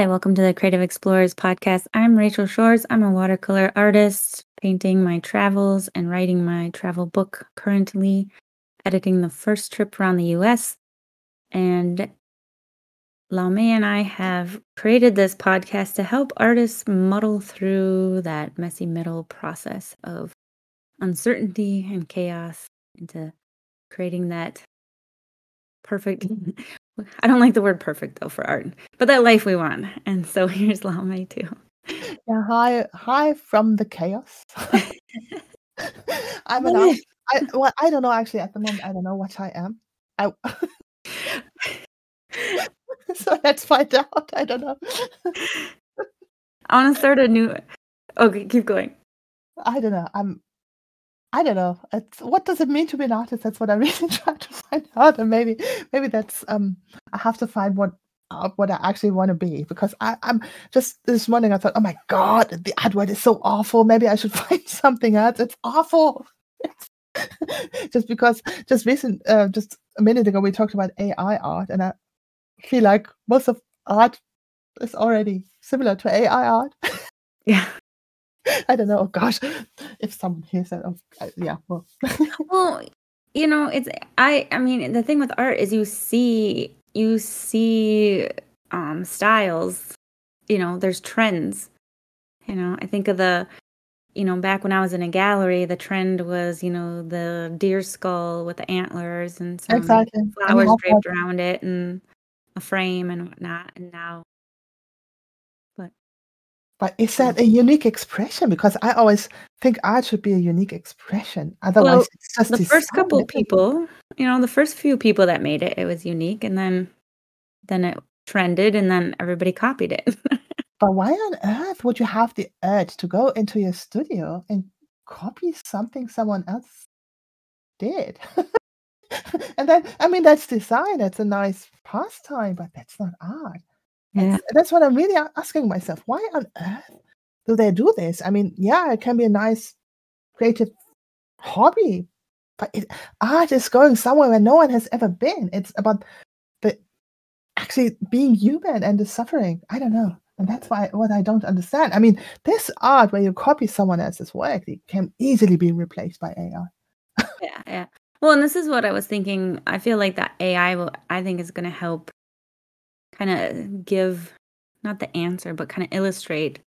Hi, welcome to the Creative Explorers podcast. I'm Rachael Shores. I'm a watercolor artist, painting my travels and writing my travel book currently, editing the first trip around the US. And Laumee and I have created this podcast to help artists muddle through that messy middle process of uncertainty and chaos into creating that perfect I don't like the word perfect though for art, but that life we want. And so here's Laumee too. Yeah, hi, hi from the chaos. I'm an artist. I, well, I don't know actually at the moment. I don't know what I am. I, so let's find out. I don't know. I want to start a new. Okay, keep going. I don't know. I'm I don't know. It's what does it mean to be an artist? That's what I'm really trying to find out, and maybe maybe that's um I have to find what uh, what I actually want to be because I, I'm just this morning I thought, oh my god, the AdWord is so awful. Maybe I should find something else. It's awful. just because just recent uh, just a minute ago we talked about AI art, and I feel like most of art is already similar to AI art. Yeah. I don't know. Oh gosh, if someone hears that, oh, yeah. Well, well, you know, it's I. I mean, the thing with art is you see you see um styles. You know, there's trends. You know, I think of the, you know, back when I was in a gallery, the trend was, you know, the deer skull with the antlers and some exactly. flowers draped around it and a frame and whatnot. And now but is that a unique expression? Because I always think art should be a unique expression. Otherwise, well, it's just the first couple people. You know, the first few people that made it, it was unique, and then then it trended, and then everybody copied it. but why on earth would you have the urge to go into your studio and copy something someone else did? and then, I mean, that's design. That's a nice pastime, but that's not art. Yeah. That's, that's what I'm really asking myself. Why on earth do they do this? I mean, yeah, it can be a nice creative hobby, but it, art is going somewhere where no one has ever been. It's about the actually being human and the suffering. I don't know. And that's why what I don't understand. I mean, this art where you copy someone else's work, it can easily be replaced by AI. yeah, yeah. Well, and this is what I was thinking. I feel like that AI will I think is gonna help kind of give not the answer but kind of illustrate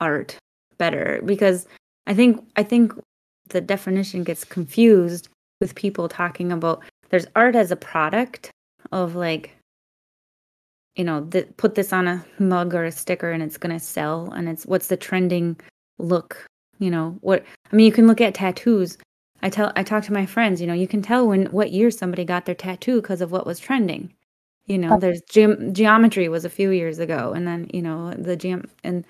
art better. Because i think i think the definition gets confused with people talking about there's art as a product of like you know th- put this on a mug or a sticker and it's going to sell and it's what's the trending look you know? What i mean you can look at tattoos. I tell i talk to my friends you know you can tell when what year somebody got their tattoo because of what was trending you know, oh. there's ge- geometry was a few years ago, and then you know the geom and.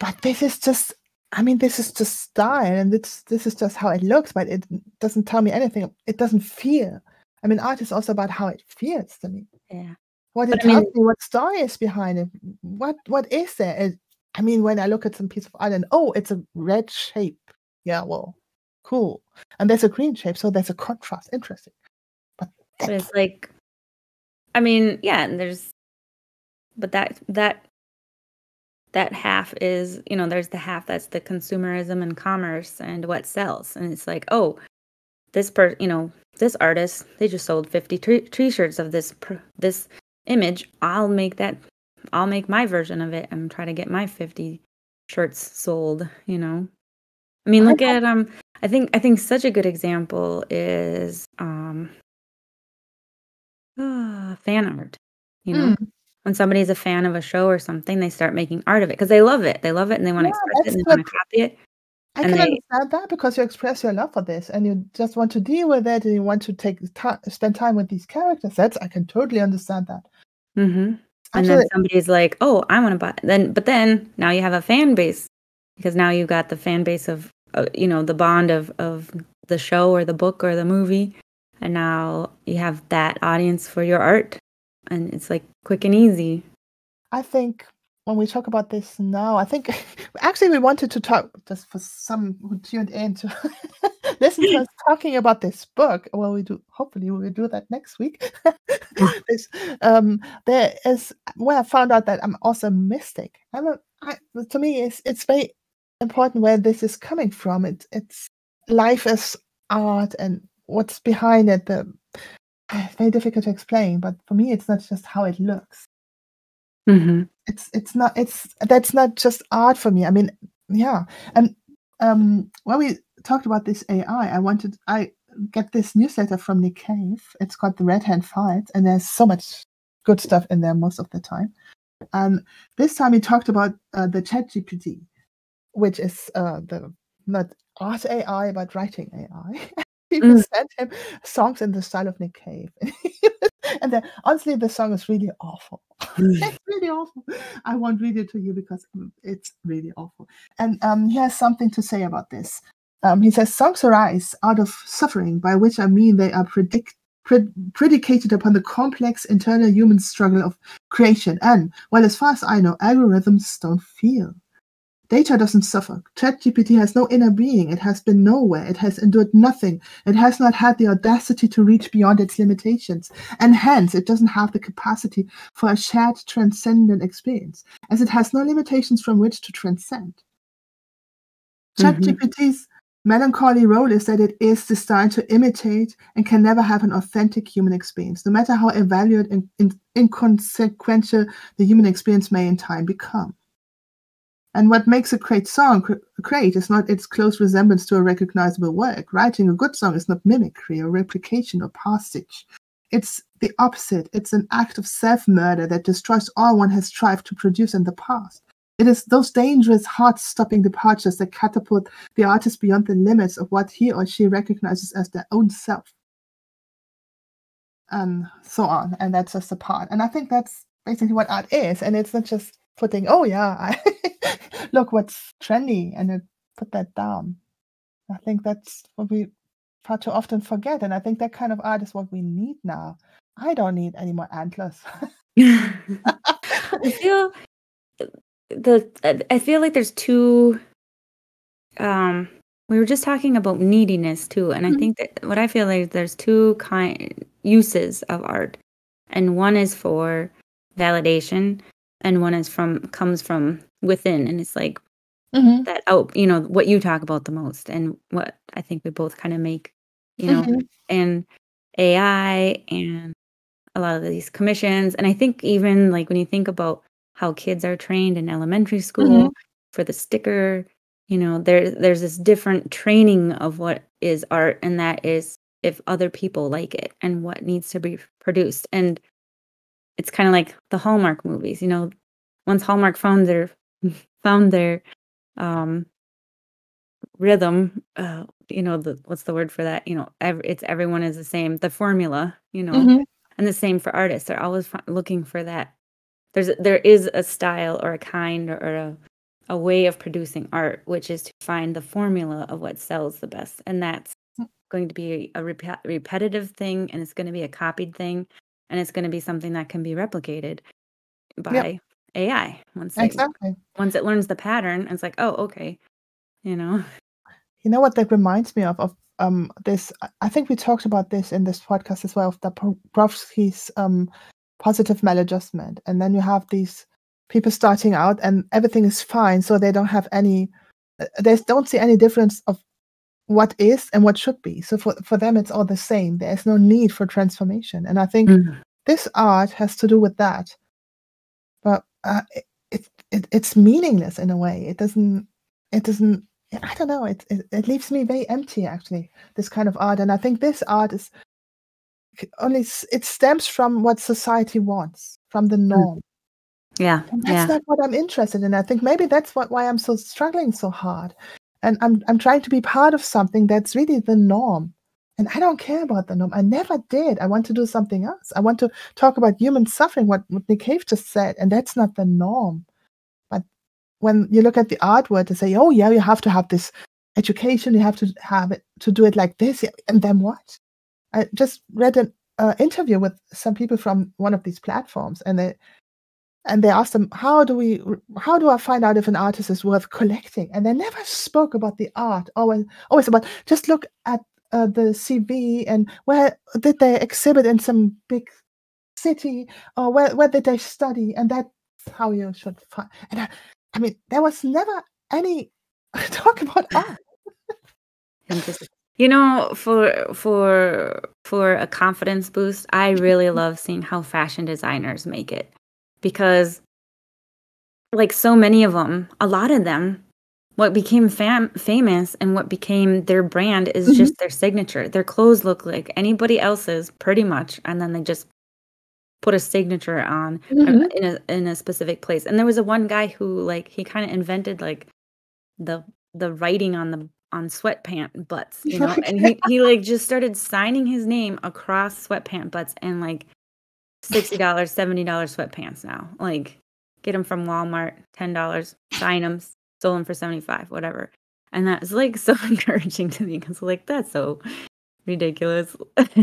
But this is just. I mean, this is just style, and it's this is just how it looks, but it doesn't tell me anything. It doesn't feel. I mean, art is also about how it feels to me. Yeah. What it tells mean, me, what story is behind it. What what is there? It, I mean, when I look at some piece of art and oh, it's a red shape. Yeah, well, cool. And there's a green shape, so there's a contrast. Interesting. But, but it's like I mean, yeah, and there's but that that that half is, you know, there's the half that's the consumerism and commerce and what sells. And it's like, oh, this per, you know, this artist, they just sold 50 t- t-shirts of this this image. I'll make that I'll make my version of it and try to get my 50 shirts sold, you know. I mean, look at um I think I think such a good example is um Ah, fan art. You know, Mm. when somebody's a fan of a show or something, they start making art of it because they love it. They love it and they wanna Yeah, express it that's and they wanna copy it. I And can they understand that because you express your love for this and you just want to deal with it and you want to take ti spend time with these characters. That's I can totally understand that. Mhm. And then somebody's like, "Oh, I wanna buy" then but then now you have a fan base because now you've got the fan base of, uh, you know, the bond of of the show or the book or the movie, and now you have that audience for your art and it's like quick and easy. I think when we talk about this now, I think actually we wanted to talk just for some who tuned in to listen to us talking about this book. Well, we do hopefully we will do that next week. this, um, there is where I found out that I'm also a mystic. I'm a, I, to me, it's it's very important where this is coming from. It's it's life as art and what's behind it. The it's very difficult to explain, but for me, it's not just how it looks. hmm It's it's not it's that's not just art for me. I mean, yeah, and um, when we talked about this AI, I wanted I get this newsletter from Nick Cave. It's called the Red Hand Files, and there's so much good stuff in there most of the time. And this time he talked about uh, the ChatGPT, which is uh, the not art AI but writing AI. People Mm. sent him songs in the style of Nick Cave, and then, honestly, the song is really awful. it's really awful. I won't read it to you because mm, it's really awful. And um, he has something to say about this. Um, he says songs arise out of suffering, by which I mean they are predict, pred- predicated upon the complex internal human struggle of creation. And, well, as far as I know, algorithms don't feel. Data doesn't suffer. ChatGPT has no inner being. It has been nowhere. It has endured nothing. It has not had the audacity to reach beyond its limitations. And hence, it doesn't have the capacity for a shared transcendent experience, as it has no limitations from which to transcend. Mhm. ChatGPT's melancholy role is that it is designed to imitate and can never have an authentic human experience, no matter how evaluate and inconsequential the human experience may in time become. And what makes a great song great is not its close resemblance to a recognizable work. Writing a good song is not mimicry or replication or pastiche. It's the opposite. It's an act of self murder that destroys all one has strived to produce in the past. It is those dangerous, heart stopping departures that catapult the artist beyond the limits of what he or she recognizes as their own self. And so on. And that's just a part. And I think that's basically what art is. And it's not just putting, oh, yeah, I look what's trendy and it, put that down. I think that's what we far too often forget. And I think that kind of art is what we need now. I don't need any more antlers. I feel the I- feel like there's two um we were just talking about neediness too and I Mhm. think that what I feel like there's two kind uses of art and one is for validation and one is from comes from within and it's like Mhm, that out you know what you talk about the most and what I think we both kind of make you know mhm, and AI and a lot of these commissions. And I think even like when you think about how kids are trained in elementary school mhm, for the sticker you know there there's this different training of what is art and that is if other people like it and what needs to be produced. And it's kind of like the Hallmark movies you know once Hallmark found their found their um rhythm uh you know the what's the word for that? You know ev- it's everyone is the same the formula you know mhm, and the same for artists. They're always fi- looking for that. There's a- there is a style or a kind or, or a, a way of producing art which is to find the formula of what sells the best and that's mm, going to be a repe- repetitive thing and it's going to be a copied thing and it's going to be something that can be replicated Yep, by ai once exactly. once it learns the pattern it's like oh okay you know You know what that reminds me of? Of um this. I- I think we talked about this in this podcast as well. Of Dabrowski's um positive maladjustment, and then you have these people starting out, and everything is fine, so they don't have any. uh, They don't see any difference of what is and what should be. So for for them, it's all the same. There is no need for transformation, and I think Mhm. this art has to do with that. But uh, it, it, it it's meaningless in a way. It doesn't. It doesn't. I don't know. It, it it leaves me very empty actually. This kind of art, and I think this art is only it stems from what society wants, from the Mm. norm, yeah and that's yeah not what I'm interested in. I think maybe that's what why I'm so struggling so hard, and I'm I'm trying to be part of something that's really the norm. And I don't care about the norm. I never did. I want to do something else. I want to talk about human suffering, what, what Nick Cave just said, and that's not the norm. But when you look at the artwork, they say, "Oh yeah, you have to have this education. You have to have it to do it like this." And then what? I just read an uh, interview with some people from one of these platforms, and they and they asked them, "How do we? How do I find out if an artist is worth collecting?" And they never spoke about the art. Always, always about just look at uh, the CV and where did they exhibit in some big city or where, where did they study and that's how you should find and I, I mean there was never any talk about art Interesting. You know, for for for a confidence boost, I really love seeing how fashion designers make it because like so many of them, a lot of them what became fam- famous and what became their brand is Mhm. just their signature. Their clothes look like anybody else's pretty much and then they just put a signature on uh, Mhm. in a in a specific place. And there was a one guy who like he kind of invented like the the writing on the on sweatpant butts, you know, and he he like just started signing his name across sweatpant butts and like sixty dollars, seventy dollars sweatpants now. Like get them from Walmart, ten dollars, sign them, sell them for seventy five, whatever. And that's like so encouraging to me because like that's so ridiculous.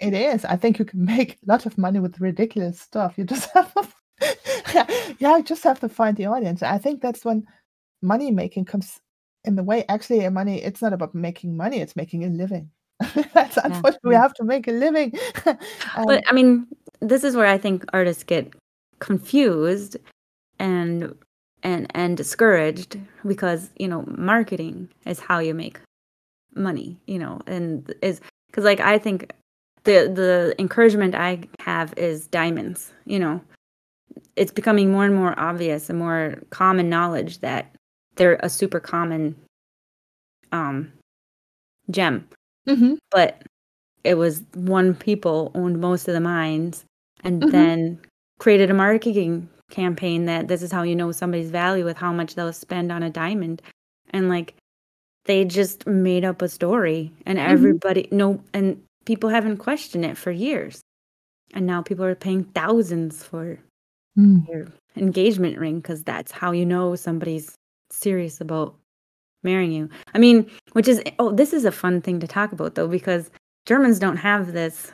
It is. I think you can make a lot of money with ridiculous stuff. You just have to, yeah, you just have to find the audience. I think that's when money making comes in the way. Actually, money, it's not about making money, it's making a living. That's Yeah, unfortunately, we have to make a living. Um, But I mean, this is where I think artists get confused and and and discouraged because you know marketing is how you make money you know and is because like i think the the encouragement i have is diamonds you know. It's becoming more and more obvious and more common knowledge that they're a super common um gem. Mhm, but it was one people owned most of the mines and Mhm. then created a marketing campaign that this is how you know somebody's value with how much they'll spend on a diamond and like they just made up a story and Mhm. everybody no and people haven't questioned it for years and now people are paying thousands for mm, your engagement ring because that's how you know somebody's serious about marrying you. I mean, which is oh, this is a fun thing to talk about though because Germans don't have this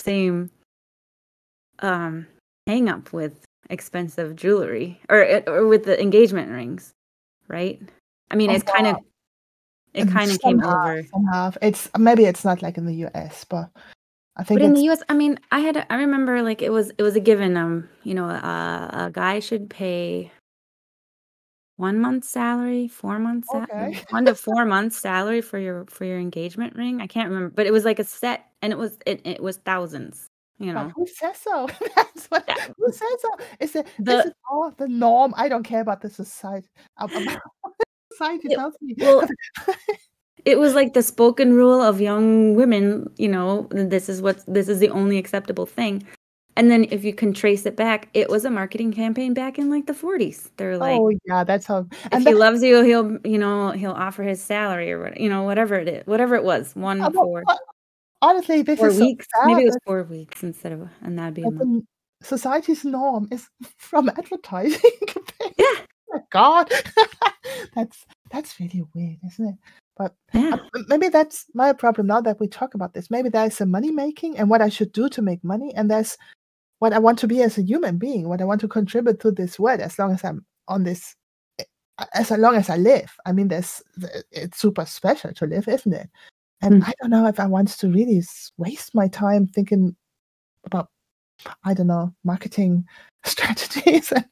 same um hang up with expensive jewelry or it- or with the engagement rings, right? I mean, Oh, it's kind of it kind of came have, over. have. It's maybe it's not like in the US, but I think But in the US, I mean, I had I remember like it was it was a given um, you know, uh, a guy should pay one month salary, four months, okay. one to four months salary for your for your engagement ring. I can't remember, but it was like a set, and it was it, it was thousands. You know, who says so? That's what That- who says so? Is it The- this is all the norm? I don't care about the society. About society It- tells me. well, it was like the spoken rule of young women. You know, this is what this is the only acceptable thing. And then if you can trace it back, it was a marketing campaign back in like the 40s. They're like, oh yeah, that's how. if he loves you, he'll you know he'll offer his salary or you know whatever it is, whatever it was, one uh, for honestly, this four is so weeks, sad maybe it was four weeks instead of, and that'd be a month. society's norm is from advertising. Yeah, Oh God, that's that's really weird, isn't it? But yeah, Uh, maybe that's my problem now that we talk about this. Maybe there's a money making and what I should do to make money, and there's what I want to be as a human being, what I want to contribute to this world as long as I'm on this, eh, as long as I live. I mean, there's it's super special to live, isn't it? And Mm. I don't know if I want to really waste my time thinking about, I don't know, marketing strategies and,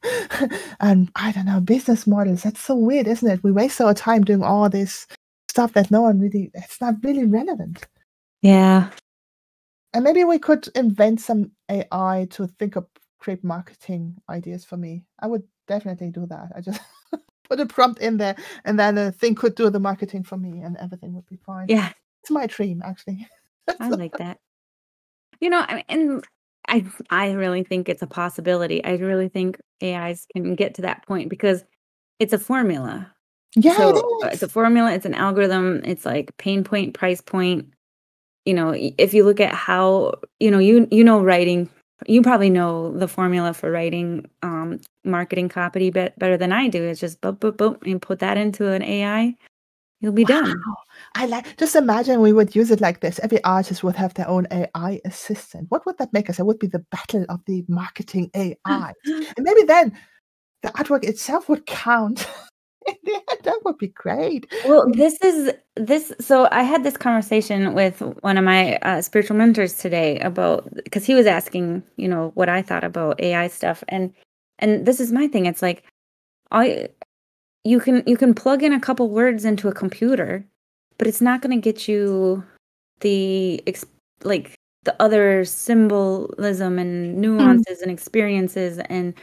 and I don't know, business models. That's so weird, isn't it? We waste our time doing all this stuff that no one really, it's not really relevant. yeah. And maybe we could invent some AI to think of create marketing ideas for me. I would definitely do that. I just put a prompt in there and then a thing could do the marketing for me and everything would be fine. Yeah, It's my dream actually. I like that. You know, and I I really think it's a possibility. I really think AIs can get to that point because it's a formula. yeah, so it uh, it's a formula, it's an algorithm, it's like pain point, price point. You know, if you look at how, you know, you you know writing, you probably know the formula for writing um marketing copy bet better than I do. It's just boop boop boop and put that into an AI, you'll be done. Wow. I like just imagine we would use it like this. Every artist would have their own AI assistant. What would that make us? It would be the battle of the marketing AI. And maybe then the artwork itself would count Yeah, that would be great. Well, this is this so I had this conversation with one of my, uh, spiritual mentors today about because he was asking, you know, what I thought about AI stuff, and and this is my thing, it's like, I you can you can plug in a couple words into a computer, but it's not gonna get you the ex like, the other symbolism and Mm. nuances and experiences and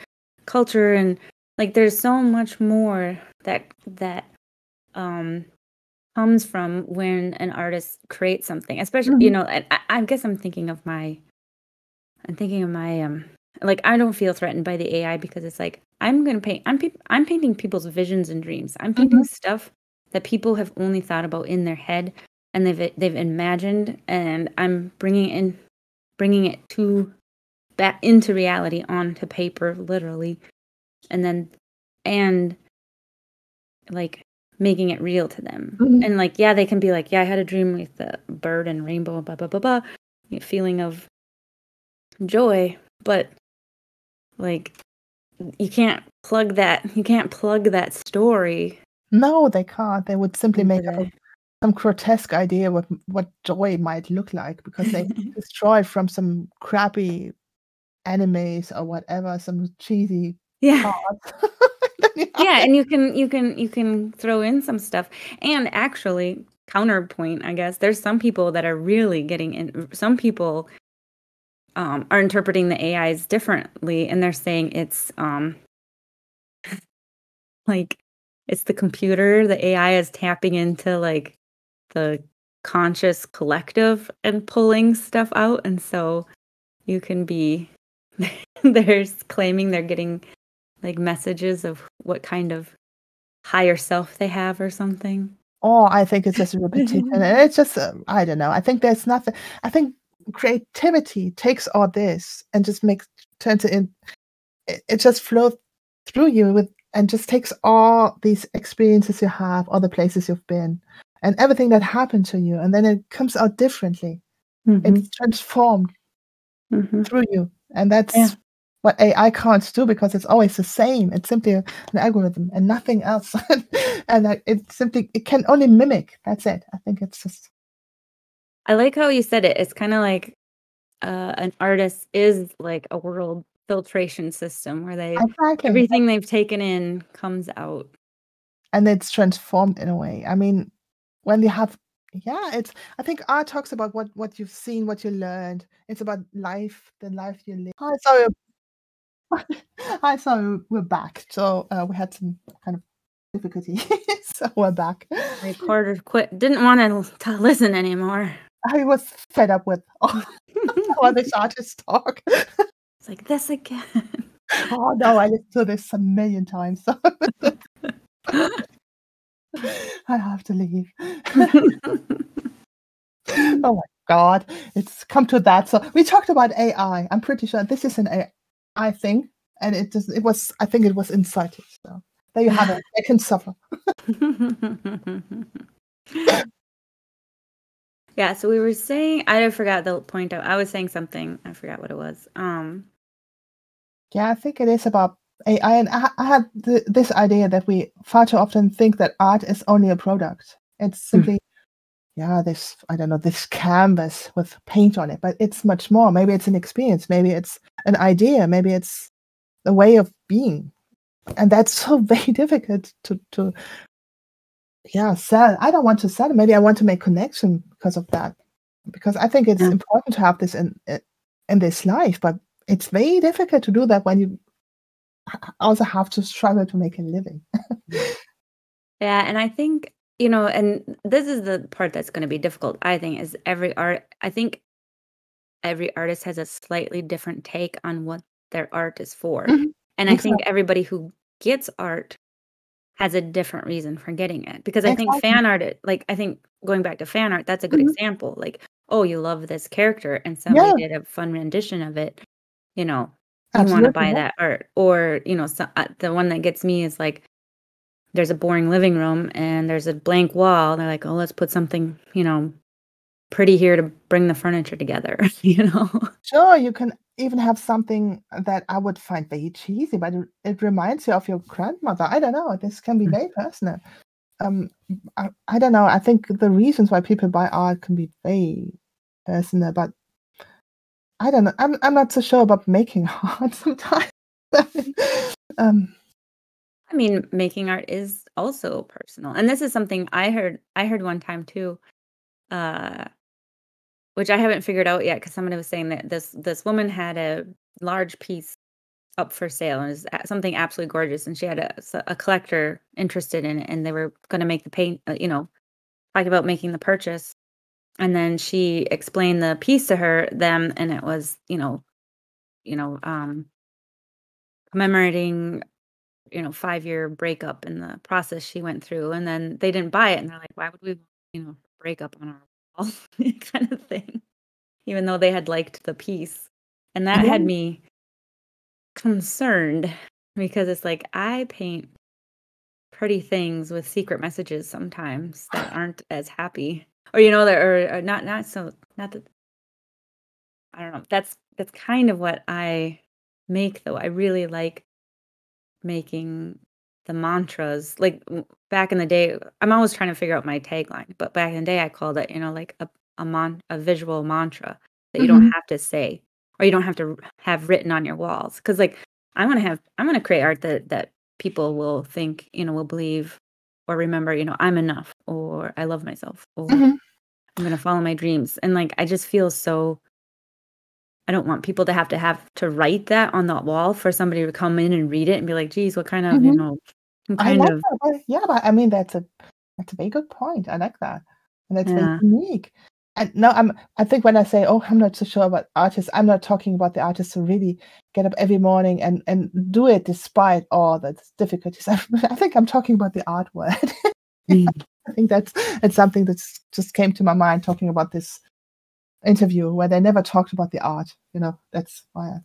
culture, and, like, there's so much more that that, um, comes from when an artist creates something, especially you Mhm. know, and I I guess I'm thinking of my I'm thinking of my, um like, I don't feel threatened by the AI because it's like, I'm gonna paint I'm paint I'm painting people's visions and dreams. I'm painting Mhm. stuff that people have only thought about in their head, and they've they've imagined, and I'm bringing in bringing it to back into reality onto paper, literally, and then and like, making it real to them, Mhm. and, like, yeah, they can be like, "Yeah, I had a dream with the bird and rainbow, blah, blah, blah, blah," feeling of joy, but, like, you can't plug that you can't plug that story No, they can't. They would simply make up some grotesque idea what what joy might look like because they destroy from some crappy animes or whatever, some cheesy Yeah. parts. Then you have Yeah, and you can you can you can throw in some stuff, and actually, counterpoint, I guess, there's some people that are really getting in some people um, are interpreting the AIs differently, and they're saying it's, um like, it's the computer, the AI is tapping into, like, the conscious collective and pulling stuff out, and so you can be there's claiming they're getting, like, messages of what kind of higher self they have or something. Oh, I think it's just a repetition, it's just, um, I don't know, I think there's nothing I think creativity takes all this and just makes turns it in it it just flows through you with and just takes all these experiences you have, all the places you've been, and everything that happened to you, and then it comes out differently. It's Mhm. transformed Mhm. through you, and Yeah. that's what AI can't do because it's always the same. It's simply an algorithm and nothing else. And, uh, it simply it can only mimic, that's it. I think it's just I like how you said it, it's kinda like, uh, an artist is like a world filtration system where they Exactly. everything they've taken in comes out. And it's transformed in a way. I mean, when you have yeah, it's I think art talks about what what you've seen, what you learned. It's about life, the life you live. Hi, sorry. Hi, sorry, we're back. So, uh, we had some kind of difficulty, so we're back. Recorder quit didn't wanna to listen anymore. I was fed up with all all these artists talk. It's like, "This again." Oh, no, I listened to this a million times, so I have to leave. Oh my god, it's come to that. So, we talked about AI. I'm pretty sure this is an AI thing, and it just it was I think it was incited, so there you have it. I can suffer. Yeah, so we were saying I forgot the point of I was saying something, I forgot what it was, um Yeah, I think it is about AI, and I I had th this idea that we far too often think that art is only a product. It's Mm. simply, yeah, this I don't know, this canvas with paint on it, but it's much more. Maybe it's an experience, maybe it's an idea, maybe it's a way of being, and that's so very difficult to to yeah, sell. I don't want to sell maybe I want to make connection because of that, because I think it's Yeah. important to have this in in this life, but it's very difficult to do that when you also have to struggle to make a living. Yeah, and I think, you know, and this is the part that's gonna be difficult, I think, is every art I think every artist has a slightly different take on what their art is for, Mhm. and I think everybody who gets art has a different reason for getting it, because I think fan art it like, I think going back to fan art, that's a good Mhm. example, like, oh, you love this character and somebody Yeah. did a fun rendition of it, you know, you wanna buy that art, or, you know, so uh, the one that gets me is, like, there's a boring living room and there's a blank wall, they're like, "Oh, let's put something, you know, pretty here to bring the furniture together," you know? Sure, you can even have something that I would find very cheesy, but it, reminds you of your grandmother. I don't know. This can be Mm. very personal. Um, I, I don't know. I think the reasons why people buy art can be very personal, but I don't know. I'm I'm not so sure about making art sometimes. um, I mean, making art is also personal. And this is something I heard I heard one time too, uh, which I haven't figured out yet because somebody was saying that this this woman had a large piece up for sale and it was something absolutely gorgeous, and she had a collector interested in it, and they were going to make the paint, uh, you know, talk about making the purchase. And then she explained the piece to her, them, and it was, you know, you know, um, commemorating you know, five-year breakup in the process she went through, and then they didn't buy it, and they're like, "Why would we, you know, break up on our wall?" kind of thing, even though they had liked the piece. And that had mm-hmm. me concerned because it's like I paint pretty things with secret messages sometimes that aren't as happy. Or you know, that or, or not not so not that I don't know. That's that's kind of what I make though. I really like making the mantras like back in the day i'm always trying to figure out my tagline but back in the day i called it you know like a a, mon- a visual mantra that you don't hmm have to say or you don't have to have written on your walls. Because like i'm gonna have i'm gonna create art that that people will think you know will believe or remember you know i'm enough or i love myself or hmm i'm gonna follow my dreams. And like i just feel so I don't want people to have to have to write that on the wall for somebody to come in and read it and be like, "Geez, what kind of, you hmm know, I like of" that. Yeah, but I mean that's a that's a very good point. I like that, and that's very unique. And no, I'm. I think when I say, "Oh, I'm not so sure about artists," I'm not talking about the artists who really get up every morning and and do it despite all the difficulties. I, I think I'm talking about the art world. Mm. I think that's it's something that's just came to my mind talking about this interview where they never talked about the art. You know, that's why I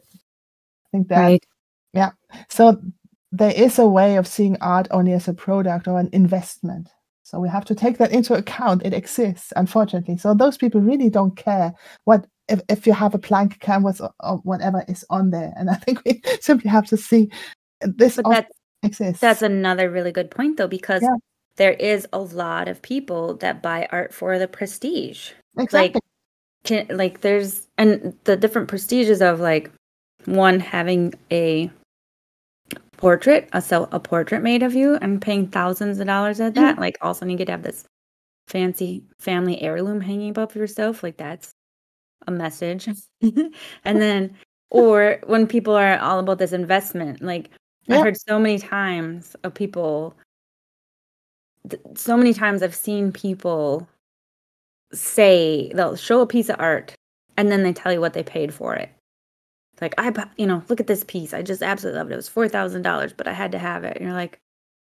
think that Right. yeah. So there is a way of seeing art only as a product or an investment. So we have to take that into account. It exists, unfortunately. So those people really don't care what if, if you have a blank canvas or, or whatever is on there. And I think we simply have to see this also exists. that's another really good point though because Yeah. there is a lot of people that buy art for the prestige. exactly. Like can, like there's and the different prestiges of like one having a portrait, a sell a portrait made of you and paying thousands of dollars at that. Mm-hmm. Like all of a sudden you get to have this fancy family heirloom hanging above yourself. Like that's a message. and then or when people are all about this investment, like I've heard so many times of people th- so many times I've seen people say they'll show a piece of art and then they tell you what they paid for it. Like I, you know, look at this piece. I just absolutely loved it. It was four thousand dollars, but I had to have it. And you're like,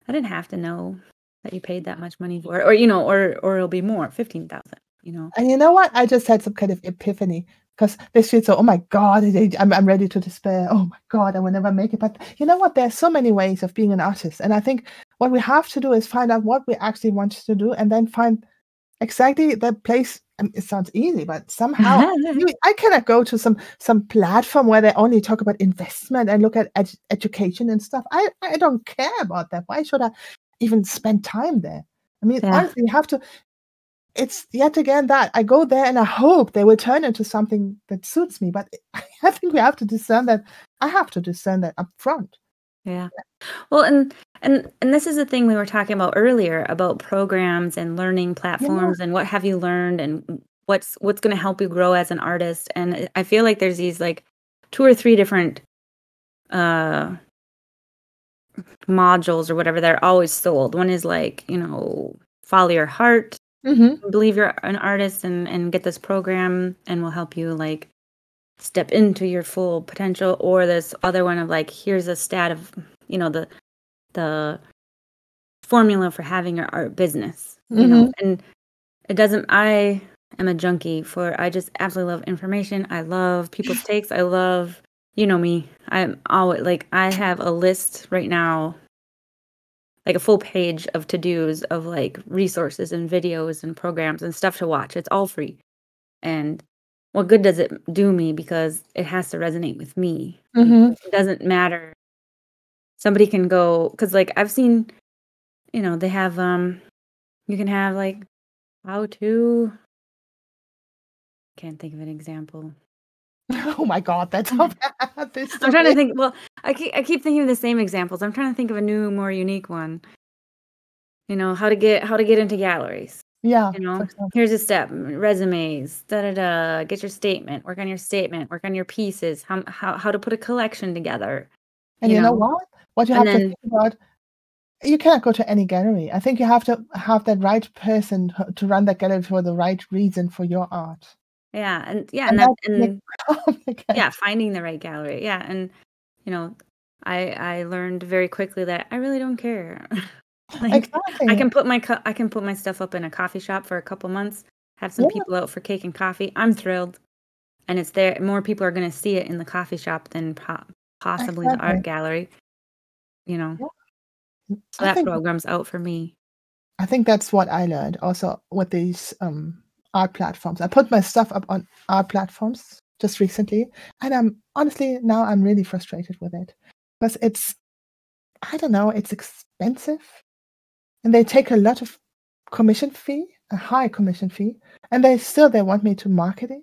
I didn't have to know that you paid that much money for it, or you know, or or it'll be more, fifteen thousand. You know, And you know what? I just had some kind of epiphany because this feels so, oh my God, I'm, I'm ready to despair. Oh my God, I will never make it. But you know what? There are so many ways of being an artist. And I think what we have to do is find out what we actually want to do and then find exactly the place. Mean, it sounds easy, but somehow I cannot go to some some platform where they only talk about investment and look at ed- education and stuff. I, I don't care about that. Why should I even spend time there? I mean, Yeah. honestly, you have to it's yet again that I go there and I hope they will turn into something that suits me. But I think we have to discern that. I have to discern that up front. Yeah. Well, and and and this is the thing we were talking about earlier about programs and learning platforms and what have you learned and what's what's going to help you grow as an artist. And I feel like there's these like two or three different uh modules or whatever that are always sold. One is like, you know, follow your heart, Mm-hmm. believe you're an artist and and get this program and we'll help you like step into your full potential or this other one of like here's a stat of you know the the formula for having your art business you know? Mm-hmm. And it doesn't i am a junkie for i just absolutely love information. I love people's takes. I love you know me. I'm always like i have a list right now like a full page of to-dos of like resources and videos and programs and stuff to watch. It's all free. And what good does it do me because it has to resonate with me. Mhm. It doesn't matter. Somebody can go because like I've seen, you know, they have um you can have like how to can't think of an example. Oh my god, that's how bad this I'm trying to think. Well, I keep I keep thinking of the same examples. I'm trying to think of a new, more unique one. You know, how to get how to get into galleries. Yeah, You know, here's a step: mm, resumes, da da da. Get your statement. Work on your statement. Work on your pieces. How how how to put a collection together. And You you know know, what? What you and have to think about you can't go to any gallery. I think you have to have that right person to run that gallery for the right reason for your art. yeah, and yeah, and And that and yeah, finding the right gallery. Yeah, and you know, I I learned very quickly that I really don't care. Like, I can put my co I can put my stuff up in a coffee shop for a couple months, have some Yeah, people out for cake and coffee. I'm thrilled, and it's there. More people are gonna see it in the coffee shop than po possibly the art gallery, you know? Yeah. So that think program's out for me. I think that's what I learned also with these, um, art platforms. I put my stuff up on art platforms just recently, and I'm honestly, now I'm really frustrated with it because it's I don't know, it's expensive, and they take a lot of commission fee, a high commission fee, and they still they want me to market it.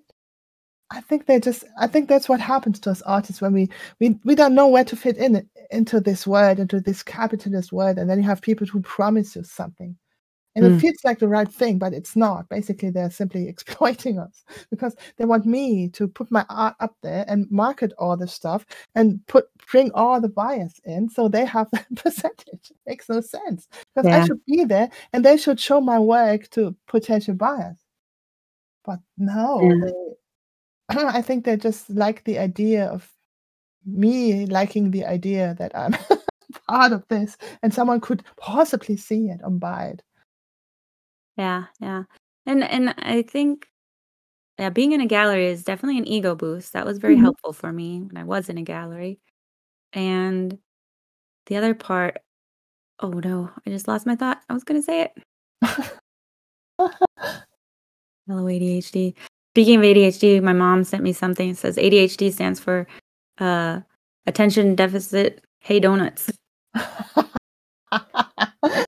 I think they just I think that's what happens to us artists when we we we don't know where to fit in into this world, into this capitalist world, and then you have people who promise you something. And it Mm. feels like the right thing, but it's not. Basically, they're simply exploiting us because they want me to put my art up there and market all the stuff and put bring all the buyers in so they have the percentage. It makes no sense because I should be there and they should show my work to potential buyers. But no, yeah, they I think they just like the idea of me liking the idea that I'm part of this and someone could possibly see it and buy it. Yeah, yeah. And and I think, yeah, being in a gallery is definitely an ego boost. That was very Mhm. helpful for me when I was in a gallery. And the other part oh, no, I just lost my thought. I was gonna say it. Hello, ADHD. Speaking of ADHD, my mom sent me something. It says ADHD stands for uh, attention deficit. Hey, donuts.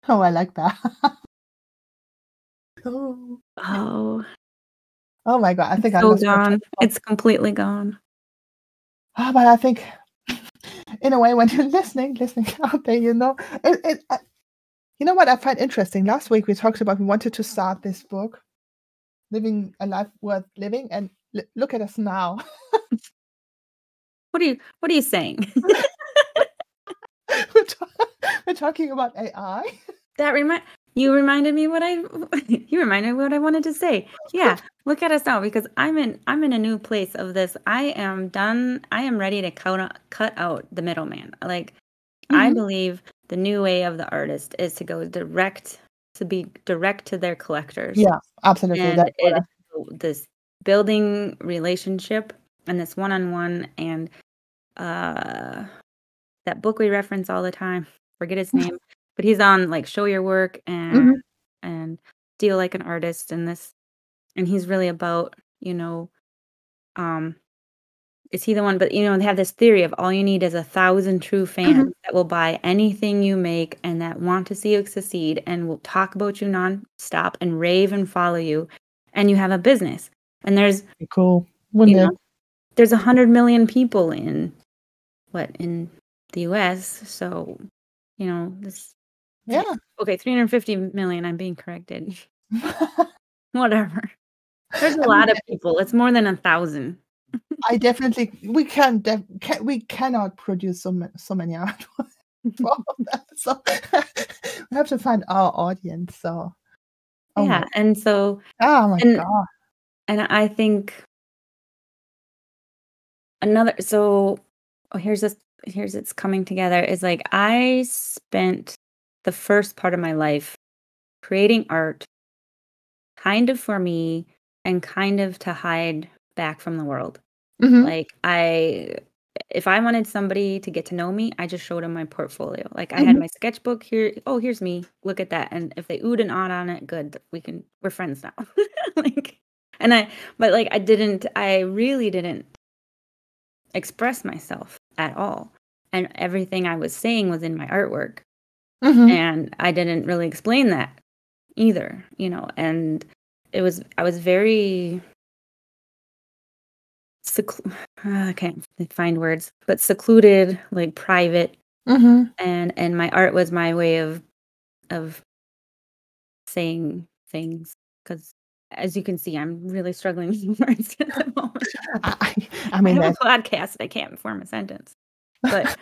Oh, I like that. Oh. Oh, Oh my god, I it's think I so gone. It's completely gone. Oh, but I think in a way when you're listening listening out there, you know, it it you know what I find interesting? Last week we talked about we wanted to start this book, Living a Life Worth Living, and l look at us now. What are you? What are you saying? We're ta we're talking about AI. that remind you reminded me what I you reminded me what I wanted to say. Yeah, look at us now because I'm in I'm in a new place of this. I am done. I am ready to cut out, cut out the middleman. Like I Mhm. believe the new way of the artist is to go direct to be direct to their collectors. Yeah, absolutely, And that's it this building relationship and this one-on-one and, uh, that book we reference all the time, forget his name, but he's on, like, Show Your Work and Mhm. and Steal Like an Artist and this and he's really about, you know, um is he the one but, you know, they have this theory of all you need is a 1,000 true Mhm. fans that will buy anything you make and that want to see you succeed and will talk about you nonstop and rave and follow you, and you have a business. And there's, Cool, you know, there's 100,000,000 people in what, in the US, so, you know, this Yeah. okay, 350,000,000, I'm being corrected. Whatever. There's a lot of people, it's more than a 1,000. I definitely we can def can we cannot produce so ma so many artworks for all of that, so we have to find our audience, so oh Yeah, and so oh my and god. and I think another so oh, here's this here's it's coming together is like I spent the first part of my life creating art kind of for me and kind of to hide back from the world. Mhm. Like I if I wanted somebody to get to know me, I just showed them my portfolio. Like I had Mhm. my sketchbook here. Oh, here's me. Look at that. And if they oohed and awed on it, good. We can we're friends now. like and I but like I didn't I really didn't express myself at all. And everything I was saying was in my artwork. Mhm. And I didn't really explain that either, you know, and it was I was very seclu- I can't find words, but secluded, like private, Mhm. and and my art was my way of of saying things because as you can see, I'm really struggling with words at the moment. I I I I mean, have a podcast, I can't form a sentence. But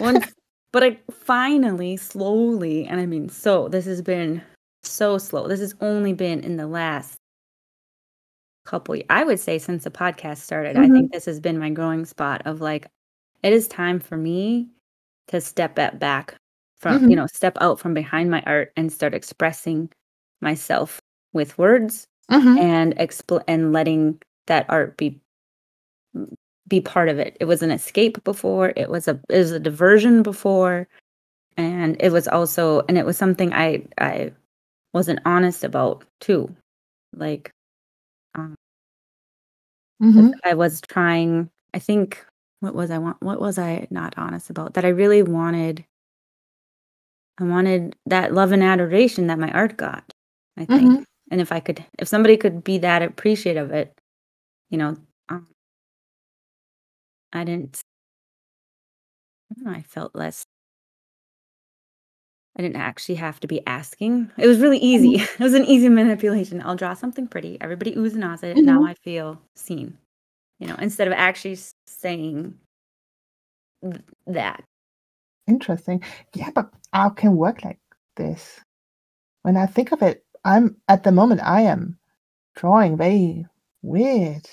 once but I finally, slowly, and I mean so this has been so slow. This has only been in the last couple I would say since the podcast started, I Mhm. think this has been my growing spot of, like, it is time for me to step back from you Mhm. know, step out from behind my art and start expressing myself with words Mhm. and expl and letting that art be be part of it. It was an escape before, it was a it was a diversion before, and it was also and it was something I I wasn't honest about too. Like, um Mhm. I was trying I think what was I want what was I not honest about? That I really wanted I wanted that love and adoration that my art got, I think. Mhm. And if I could if somebody could be that appreciative of it, you know, I didn't I don't know, I felt less I didn't actually have to be asking. It was really easy. Mhm. It was an easy manipulation. I'll draw something pretty, everybody oohs and ahs it, now Mhm. I feel seen, you know, instead of actually saying th that. Interesting. Yeah, but I can work like this. When I think of it, I'm at the moment, I am drawing very weird.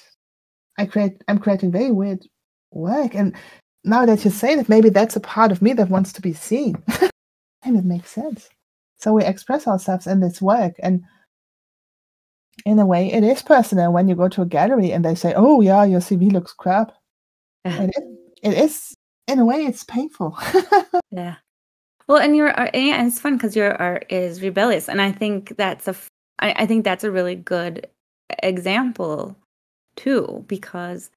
I create I'm creating very weird work, and now that you say that, maybe that's a part of me that wants to be seen. And it makes sense. So we express ourselves in this work, and in a way, it is personal when you go to a gallery and they say, "Oh, yeah, your CV looks crap." It is it is in a way, it's painful. Yeah. Well, and your art yeah, and it's fun 'cause your art is rebellious, and I think that's a I I think that's a really good example too, because,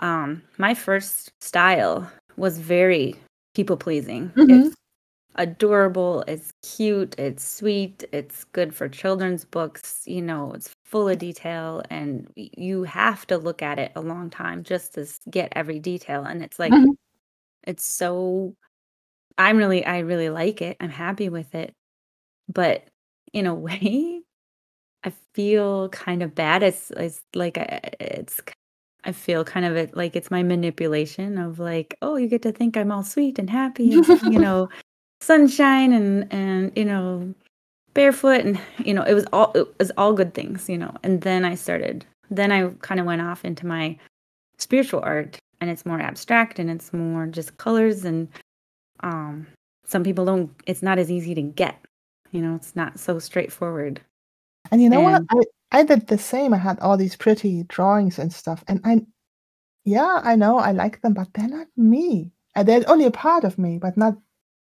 um, my first style was very people pleasing. Mhm. It's adorable, it's cute, it's sweet, it's good for children's books, you know, it's full of detail, and you have to look at it a long time just to get every detail, and it's like Mhm. it's so I'm really I really like it, I'm happy with it, but in a way, I feel kind of bad. It's it's like, uh, it's I feel kind of it like it's my manipulation of like, "Oh, you get to think I'm all sweet and happy and, you know, sunshine and and, you know, barefoot," and, you know, it was all it was all good things, you know, and then I started then I kinda went off into my spiritual art, and it's more abstract, and it's more just colors, and, um, some people don't it's not as easy to get, you know, it's not so straightforward. And you know what? I I did the same. I had all these pretty drawings and stuff, and I yeah, I know I like them, but they're not me. And they're only a part of me, but not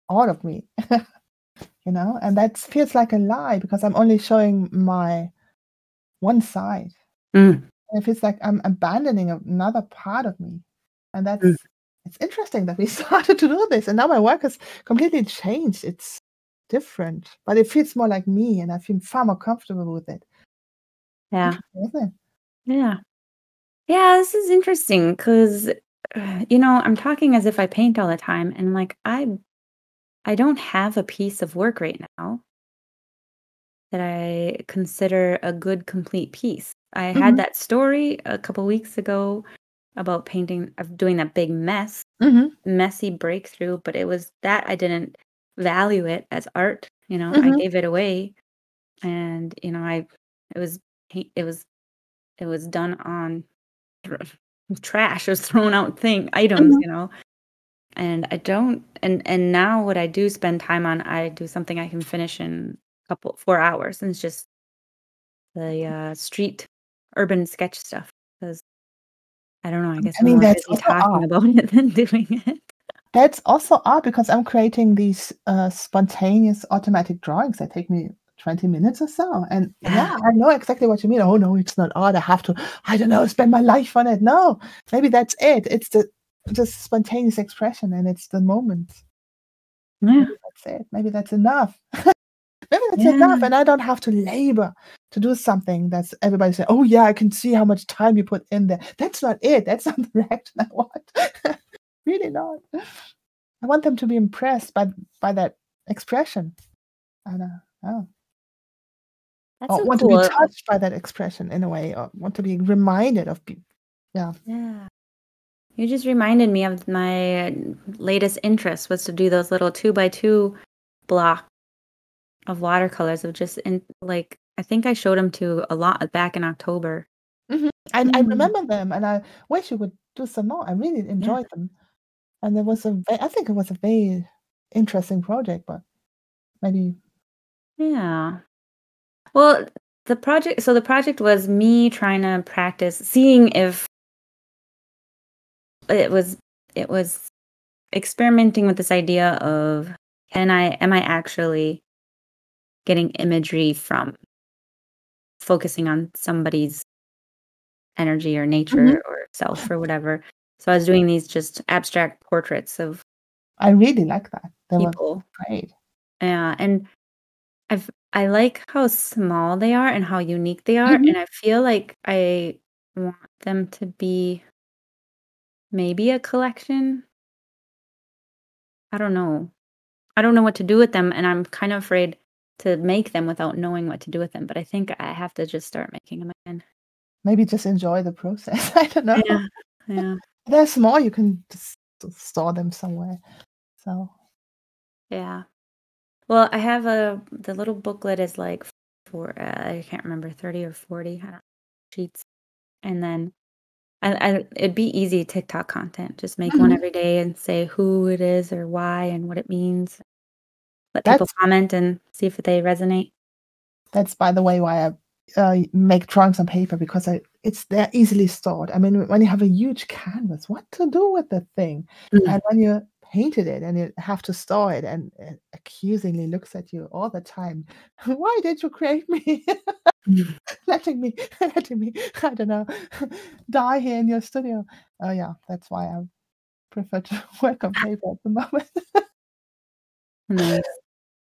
all of me. You know? And that feels like a lie because I'm only showing my one side. Mm. It feels like I'm abandoning another part of me. And that's Mm. it's interesting that we started to do this, and now my work has completely changed. It's different, but it feels more like me, and I feel far more comfortable with it. Yeah. It? Yeah. Yeah, this is interesting because you know, I'm talking as if I paint all the time, and, like, I I don't have a piece of work right now that I consider a good complete piece. I had Mhm. that story a couple weeks ago about painting of doing that big mess, Mhm. messy breakthrough, but it was that I didn't value it as art, you know, I Mhm. gave it away, and, you know, I it was it was it was done on trash, it was thrown out thing items, Mhm. you know? And I don't and and now what I do spend time on, I do something I can finish in a couple 4 hours, and it's just the, uh, street urban sketch stuff because I don't know, I Um, guess I mean, that's talking art. about it than doing it. That's also art because I'm creating these, uh, spontaneous automatic drawings that take me 20 minutes or so. And yeah, Yeah. I know exactly what you mean. Oh no, it's not art. I have to, I don't know, spend my life on it. No, maybe that's it. It's the just spontaneous expression and it's the moment. Yeah. Maybe that's it. Maybe that's enough. maybe that's enough. And I don't have to labor to do something that's everybody say, oh yeah, I can see how much time you put in there. That's not it. That's not the reaction I want. really not. I want them to be impressed by by that expression. And uh, oh, That's or so want cool. to be touched by that expression in a way, or want to be reminded of. Be- yeah. Yeah. You just reminded me of my latest interest was to do those little two by two block of watercolors of just in like I think I showed them to a lot back in October. hmm I, I Mm. remember them, and I wish you would do some more. I really Yeah. enjoyed them, and there was a. I think it was a very interesting project, but maybe. Yeah. Well, the project so the project was me trying to practice seeing if it was it was experimenting with this idea of can I am I actually getting imagery from focusing on somebody's energy or nature Mhm. or self or whatever. So I was doing these just abstract portraits of I really like that. They were people. great. Yeah, and I've I like how small they are and how unique they are, Mhm. and I feel like I want them to be maybe a collection. I don't know. I don't know what to do with them, and I'm kind of afraid to make them without knowing what to do with them. But I think I have to just start making them again. Maybe just enjoy the process. I don't know. Yeah, yeah, They're small. You can just store them somewhere. So yeah. Well, I have a the little booklet is like for uh, I can't remember thirty or forty I don't know, sheets, and then I, I it'd be easy TikTok content. Just make one Mhm. every day and say who it is or why and what it means. Let people comment and see if they resonate. that's by the way why I uh, make drawings on paper because I it's they're easily stored. I mean, when you have a huge canvas, what to do with the thing? Mm. And when you painted it and you have to store it and it accusingly looks at you all the time. Why did you create me? Mm. letting me letting me I don't know die here in your studio. Oh yeah, that's why I prefer to work on paper at the moment. Nice,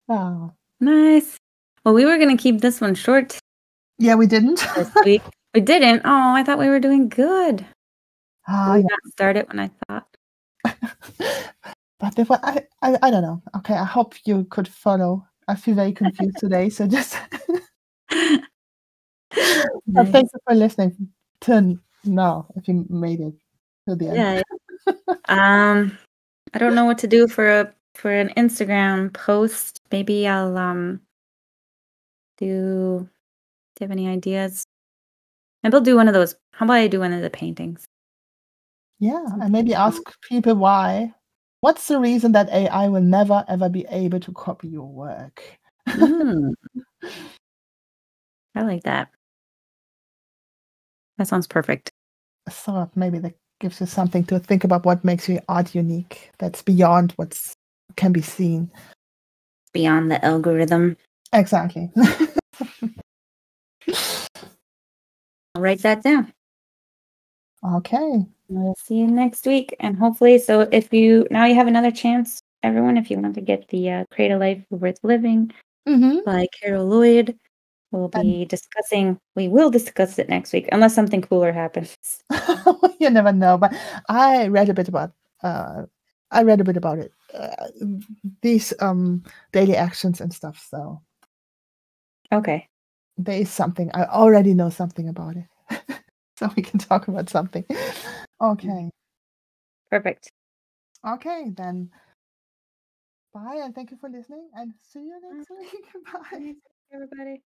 oh. nice. Well, we were gonna keep this one short Yeah, we didn't. this week. We didn't. Oh, I thought we were doing good. We yeah. got started when I thought. but if I, I I don't know. Okay, I hope you could follow. I feel very confused today, so just Nice. thank you for listening to now. If you made it to the end. Yeah. Um, I don't know what to do for a for an Instagram post. Maybe I'll um do. You have any ideas? Maybe I'll do one of those. How about I do one of the paintings? Yeah, and maybe ask people why. What's the reason that AI will never ever be able to copy your work? Mm, I like that. That sounds perfect. So maybe that gives you something to think about what makes your art unique. That's beyond what's can be seen. Beyond the algorithm. Exactly. I'll write that down. okay. We'll see you next week, and hopefully, so if you now you have another chance, everyone, if you want to get the uh, Create a Life Worth Living hmm by Carol Lloyd, we'll be discussing. We will discuss it next week, unless something cooler happens. you never know, but I read a bit about. Uh, I read a bit about it. Uh, these um daily actions and stuff. So Okay, there is something. I already know something about it. so we can talk about something. Mm-hmm. Okay. perfect. Okay, then. Bye and thank you for listening and see you next week. Bye. Everybody.